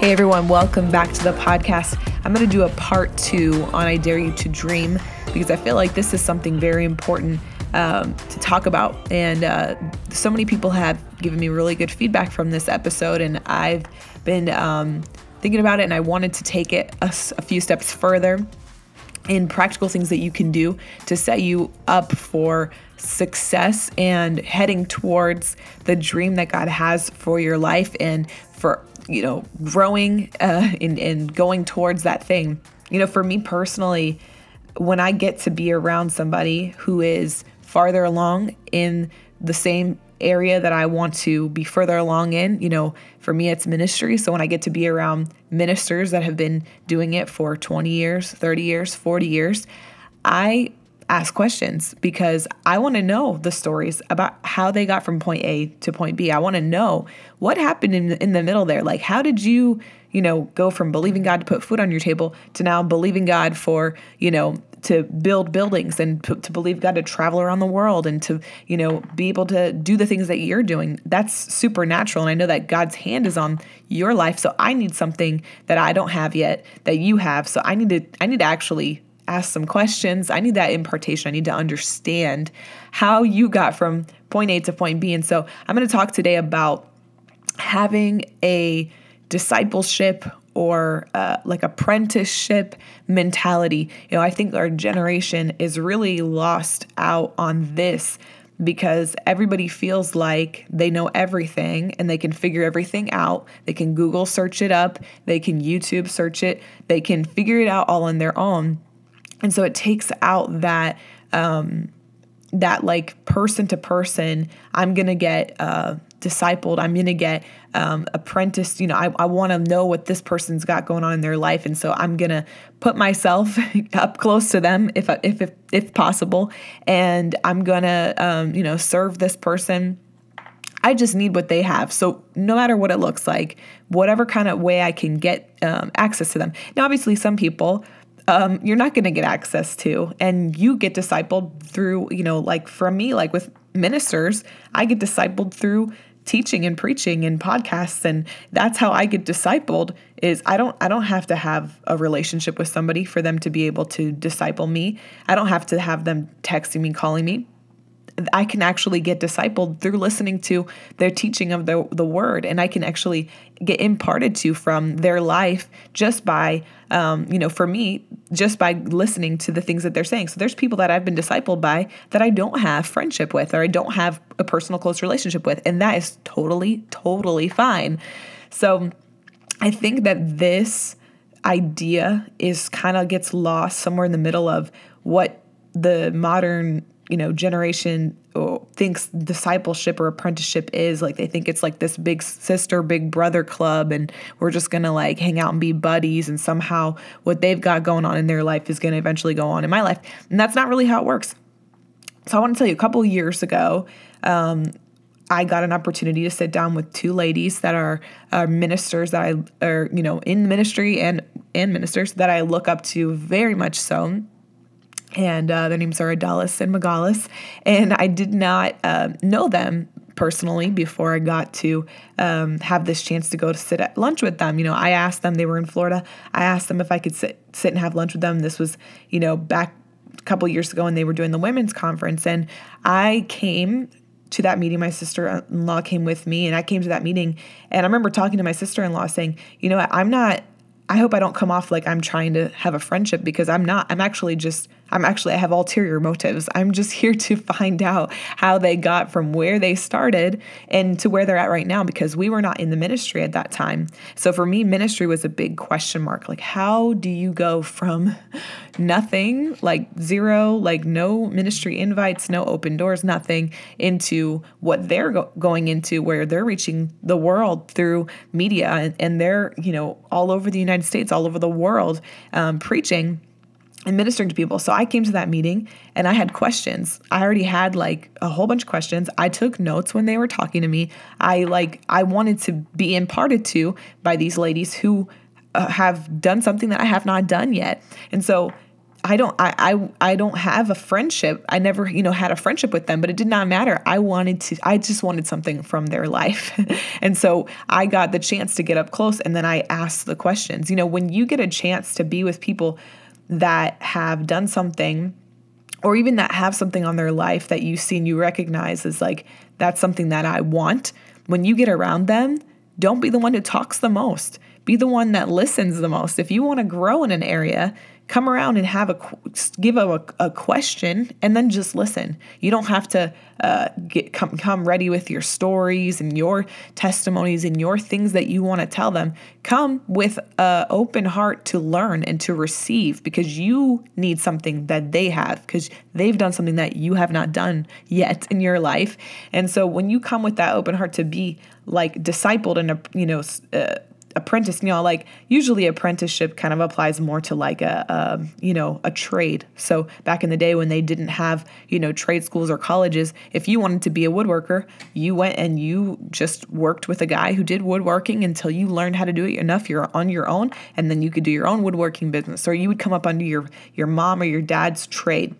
Hey everyone, welcome back to the podcast. I'm going to do a part two on I Dare You to Dream because I feel like this is something very important um, to talk about. And uh, so many people have given me really good feedback from this episode, and I've been um, thinking about it and I wanted to take it a, a few steps further in practical things that you can do to set you up for success and heading towards the dream that God has for your life and for you know, growing uh, and, and going towards that thing. You know, for me personally, when I get to be around somebody who is farther along in the same area that I want to be further along in, you know, for me it's ministry. So when I get to be around ministers that have been doing it for 20 years, 30 years, 40 years, I ask questions because I want to know the stories about how they got from point A to point B. I want to know what happened in the, in the middle there. Like, how did you, you know, go from believing God to put food on your table to now believing God for, you know, to build buildings and to, to believe God to travel around the world and to, you know, be able to do the things that you're doing. That's supernatural. And I know that God's hand is on your life. So I need something that I don't have yet that you have. So I need to, I need to actually ask some questions. I need that impartation. I need to understand how you got from point A to point B. And so I'm going to talk today about having a discipleship or uh, like apprenticeship mentality. You know, I think our generation is really lost out on this because everybody feels like they know everything and they can figure everything out. They can Google search it up, they can YouTube search it, they can figure it out all on their own. And so it takes out that um, that like person to person. I'm gonna get uh, discipled. I'm gonna get um, apprenticed. You know, I, I want to know what this person's got going on in their life, and so I'm gonna put myself up close to them if if if, if possible, and I'm gonna um, you know serve this person. I just need what they have. So no matter what it looks like, whatever kind of way I can get um, access to them. Now, obviously, some people um, you're not going to get access to. And you get discipled through, you know, like from me, like with ministers, I get discipled through teaching and preaching and podcasts and that's how I get discipled is I don't I don't have to have a relationship with somebody for them to be able to disciple me. I don't have to have them texting me, calling me. I can actually get discipled through listening to their teaching of the, the word, and I can actually get imparted to from their life just by, um, you know, for me, just by listening to the things that they're saying. So there's people that I've been discipled by that I don't have friendship with or I don't have a personal close relationship with, and that is totally, totally fine. So I think that this idea is kind of gets lost somewhere in the middle of what the modern you know generation oh, thinks discipleship or apprenticeship is like they think it's like this big sister big brother club and we're just gonna like hang out and be buddies and somehow what they've got going on in their life is gonna eventually go on in my life. And that's not really how it works. So i want to tell you a couple years ago um, I got an opportunity to sit down with two ladies that are uh, ministers that I are you know in ministry and and ministers that I look up to very much so and uh, their names are Adalis and Megalis. And I did not uh, know them personally before I got to um, have this chance to go to sit at lunch with them. You know, I asked them, they were in Florida. I asked them if I could sit, sit and have lunch with them. This was, you know, back a couple years ago when they were doing the women's conference. And I came to that meeting. My sister in law came with me, and I came to that meeting. And I remember talking to my sister in law saying, you know, I'm not, I hope I don't come off like I'm trying to have a friendship because I'm not. I'm actually just I'm actually, I have ulterior motives. I'm just here to find out how they got from where they started and to where they're at right now because we were not in the ministry at that time. So for me, ministry was a big question mark. Like, how do you go from nothing, like zero, like no ministry invites, no open doors, nothing, into what they're go- going into where they're reaching the world through media and, and, they're, you know, all over the United States, all over the world um, preaching and ministering to people. So I came to that meeting and I had questions. I already had like a whole bunch of questions. I took notes when they were talking to me. I like I wanted to be imparted to by these ladies who uh, have done something that I have not done yet. And so I don't I, I I don't have a friendship. I never, you know, had a friendship with them, but it did not matter. I wanted to I just wanted something from their life. and so I got the chance to get up close and then I asked the questions. You know, when you get a chance to be with people that have done something or even that have something on their life that you see and you recognize as like that's something that I want, when you get around them, don't be the one who talks the most. Be the one that listens the most. If you want to grow in an area, come around and have a give a, a question and then just listen. You don't have to uh, get come, come ready with your stories and your testimonies and your things that you want to tell them. Come with an open heart to learn and to receive because you need something that they have because they've done something that you have not done yet in your life. And so when you come with that open heart to be like discipled and a you know uh, apprentice you know like usually apprenticeship kind of applies more to like a, a, you know a trade. So back in the day when they didn't have you know trade schools or colleges if you wanted to be a woodworker you went and you just worked with a guy who did woodworking until you learned how to do it enough you're on your own and then you could do your own woodworking business. Or you would come up under your your mom or your dad's trade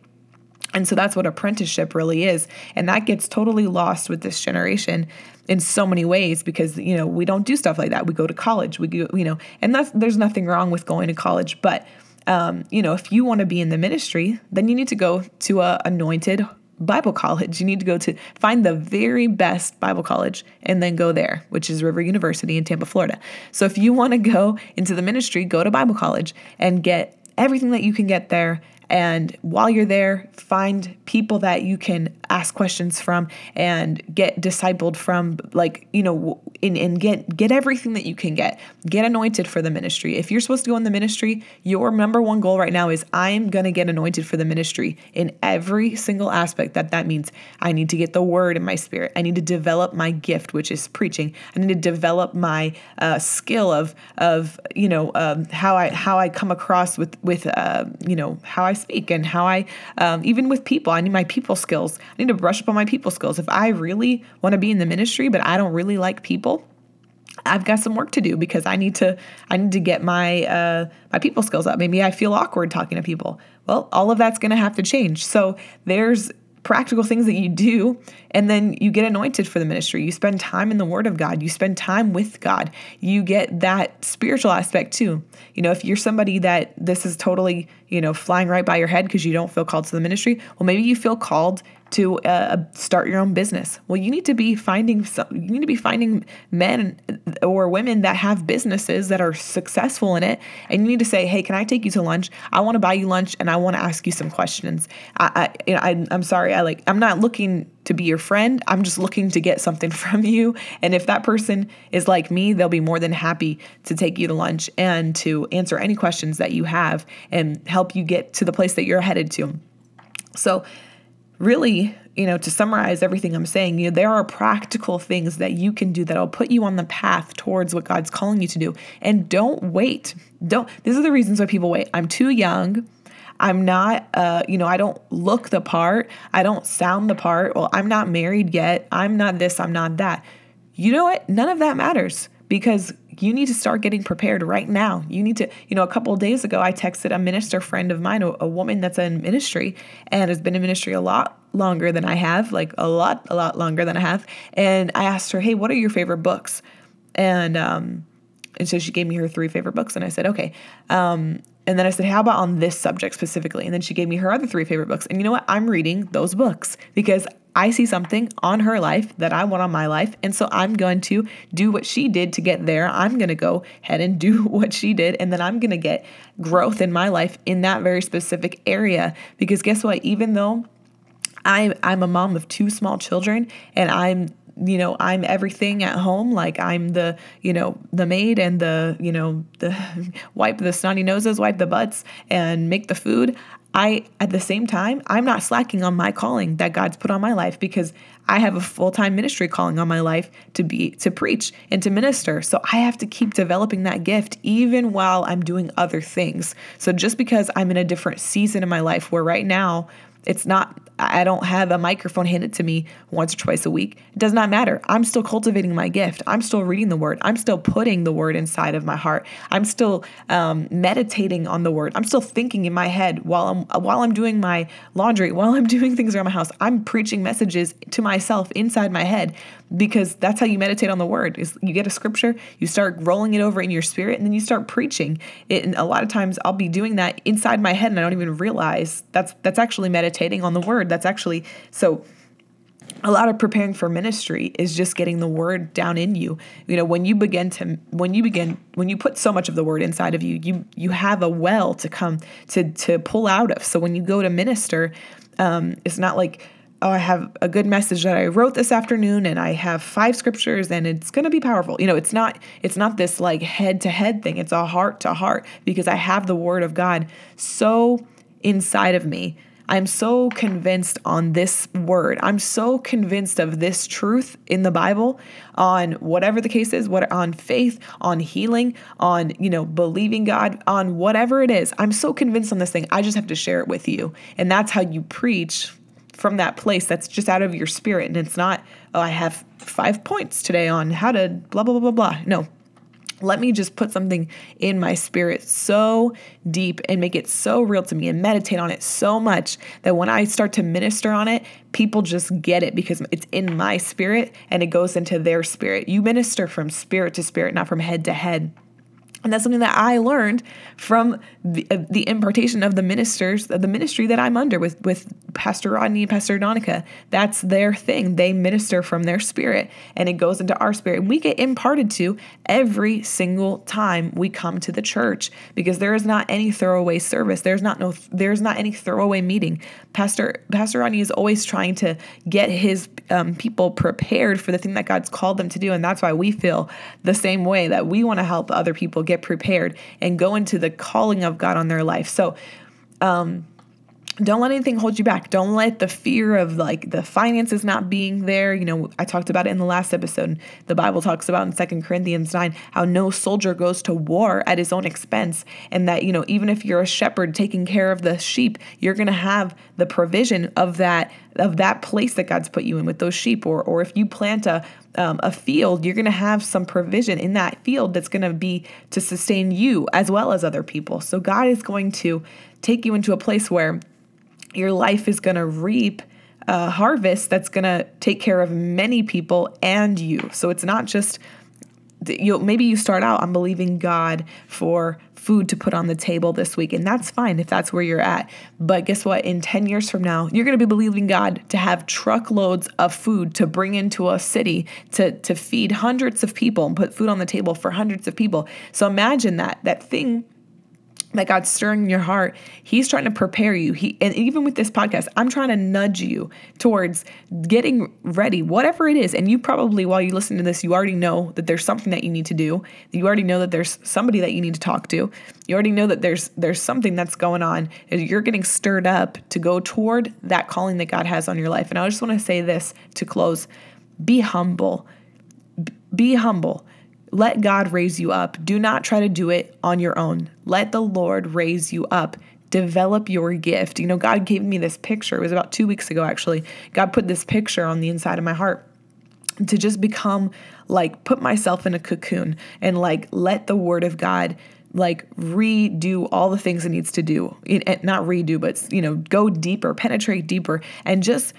and so that's what apprenticeship really is. And that gets totally lost with this generation in so many ways because you know we don't do stuff like that. We go to college. We go you know and that's there's nothing wrong with going to college but um, you know if you want to be in the ministry then you need to go to a anointed bible college. You need to go to find the very best bible college and then go there which is river university in tampa florida. So if you want to go into the ministry go to bible college and get everything that you can get there and while you're there, find people that you can ask questions from and get discipled from, like, you know, and, and get get everything that you can get. Get anointed for the ministry. If you're supposed to go in the ministry, your number one goal right now is I am going to get anointed for the ministry in every single aspect that that means. I need to get the word in my spirit. I need to develop my gift, which is preaching. I need to develop my uh, skill of of you know um, how I how I come across with with uh, you know how I speak and how I, um, even with people, I need my people skills. I need to brush up on my people skills. If I really want to be in the ministry, but I don't really like people, I've got some work to do because I need to I need to get my uh, my people skills up. Maybe I feel awkward talking to people. Well, all of that's going to have to change. So there's practical things that you do and then you get anointed for the ministry you spend time in the word of god you spend time with god you get that spiritual aspect too you know if you're somebody that this is totally you know flying right by your head because you don't feel called to the ministry well maybe you feel called to uh, start your own business. Well, you need to be finding some, you need to be finding men or women that have businesses that are successful in it, and you need to say, "Hey, can I take you to lunch? I want to buy you lunch, and I want to ask you some questions." I, I, you know, I, I'm sorry, I like, I'm not looking to be your friend. I'm just looking to get something from you. And if that person is like me, they'll be more than happy to take you to lunch and to answer any questions that you have and help you get to the place that you're headed to. So really, you know, to summarize everything I'm saying, you know, there are practical things that you can do that'll put you on the path towards what God's calling you to do. And don't wait. Don't these are the reasons why people wait. I'm too young. I'm not, uh, you know, I don't look the part. I don't sound the part. Well, I'm not married yet. I'm not this. I'm not that. You know what? None of that matters because you need to start getting prepared right now. You need to, you know, a couple days ago, I texted a minister friend of mine, a, a, woman that's in ministry and has been in ministry a lot longer than I have, like a lot, a lot longer than I have. And I asked her, hey, what are your favorite books? And, um, and so she gave me her three favorite books, and I said, okay. Um, and then I said, How about on this subject specifically? And then she gave me her other three favorite books. And you know what? I'm reading those books because I see something on her life that I want on my life. And so I'm going to do what she did to get there. I'm going to go ahead and do what she did. And then I'm going to get growth in my life in that very specific area. Because guess what? Even though I'm, I'm a mom of two small children and I'm you know i'm everything at home like i'm the you know the maid and the you know the wipe the snotty noses wipe the butts and make the food I, at the same time, I'm not slacking on my calling that God's put on my life because I have a full time ministry calling on my life to be, to preach and to minister. So I have to keep developing that gift even while I'm doing other things. So just because I'm in a different season in my life where right now, it's not I don't have a microphone handed to me once or twice a week. It does not matter. I'm still cultivating my gift. I'm still reading the word. I'm still putting the word inside of my heart. I'm still um, meditating on the word. I'm still thinking in my head while I'm while I'm doing my laundry, while I'm doing things around my house. I'm preaching messages to myself inside my head because that's how you meditate on the word is you get a scripture you start rolling it over in your spirit and then you start preaching it and a lot of times i'll be doing that inside my head and i don't even realize that's that's actually meditating on the word that's actually so a lot of preparing for ministry is just getting the word down in you you know when you begin to when you begin when you put so much of the word inside of you you you have a well to come to to pull out of so when you go to minister um, it's not like oh, I have a good message that I wrote this afternoon and I have five scriptures and it's going to be powerful. You know, it's not it's not this like head to head thing. It's a heart to heart because I have the word of God so inside of me. I'm so convinced on this word. I'm so convinced of this truth in the Bible on whatever the case is, what on faith, on healing, on, you know, believing God, on whatever it is. I'm so convinced on this thing. I just have to share it with you. And that's how you preach from that place that's just out of your spirit. And it's not, oh, I have five points today on how to blah, blah, blah, blah, blah. No. Let me just put something in my spirit so deep and make it so real to me and meditate on it so much that when I start to minister on it, people just get it because it's in my spirit and it goes into their spirit. You minister from spirit to spirit, not from head to head. And that's something that I learned from the, uh, the impartation of the ministers, of the ministry that I'm under with, with Pastor Rodney and Pastor Donica. That's their thing. They minister from their spirit and it goes into our spirit. And we get imparted to every single time we come to the church because there is not any throwaway service. There's not no there's not any throwaway meeting. Pastor Pastor Rodney is always trying to get his um, people prepared for the thing that God's called them to do. And that's why we feel the same way that we want to help other people get prepared and go into the calling of God on their life. So, um, don't let anything hold you back. Don't let the fear of like the finances not being there. You know, I talked about it in the last episode. The Bible talks about in Second Corinthians 9 how no soldier goes to war at his own expense. And that, you know, even if you're a shepherd taking care of the sheep, you're gonna have the provision of that of that place that God's put you in with those sheep. Or or if you plant a um, a field, you're going to have some provision in that field that's going to be to sustain you as well as other people. So God is going to take you into a place where your life is going to reap a harvest that's going to take care of many people and you. So it's not just you maybe you start out I'm believing God for food to put on the table this week and that's fine if that's where you're at. But guess what? In 10 years from now, you're going to be believing God to have truckloads of food to bring into a city to to feed hundreds of people and put food on the table for hundreds of people. So imagine that that thing that God's stirring in your heart, He's trying to prepare you. He and even with this podcast, I'm trying to nudge you towards getting ready, whatever it is. And you probably, while you listen to this, you already know that there's something that you need to do. You already know that there's somebody that you need to talk to. You already know that there's there's something that's going on. You're getting stirred up to go toward that calling that God has on your life. And I just want to say this to close: Be humble. Be humble let God raise you up. Do not try to do it on your own. Let the Lord raise you up. Develop your gift. You know, God gave me this picture. It was about two weeks ago, actually. God put this picture on the inside of my heart to just become like, put myself in a cocoon and like let the word of God like redo all the things it needs to do. It, not redo, but, you know, go deeper, penetrate deeper, and just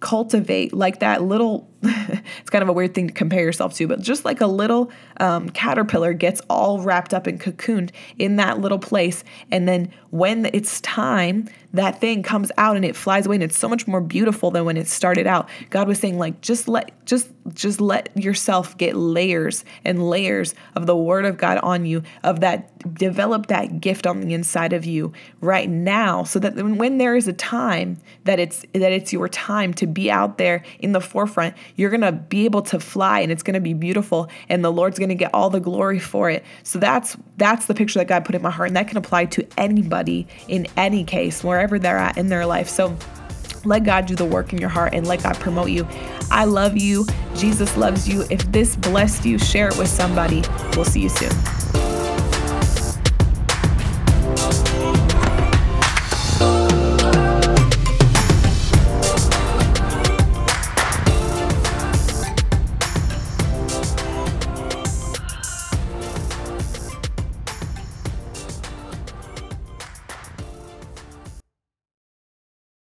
cultivate like that little it's kind of a weird thing to compare yourself to but just like a little um, caterpillar gets all wrapped up and cocooned in that little place and then when it's time that thing comes out and it flies away and it's so much more beautiful than when it started out. God was saying like just let just just let yourself get layers and layers of the word of god on you of that develop that gift on the inside of you right now so that when there is a time that it's that it's your time to be out there in the forefront you're going to be able to fly and it's going to be beautiful and the lord's going to get all the glory for it so that's that's the picture that god put in my heart and that can apply to anybody in any case wherever wherever they're at in their life. So let God do the work in your heart and let God promote you. I love you. Jesus loves you. If this blessed you, share it with somebody. We'll see you soon.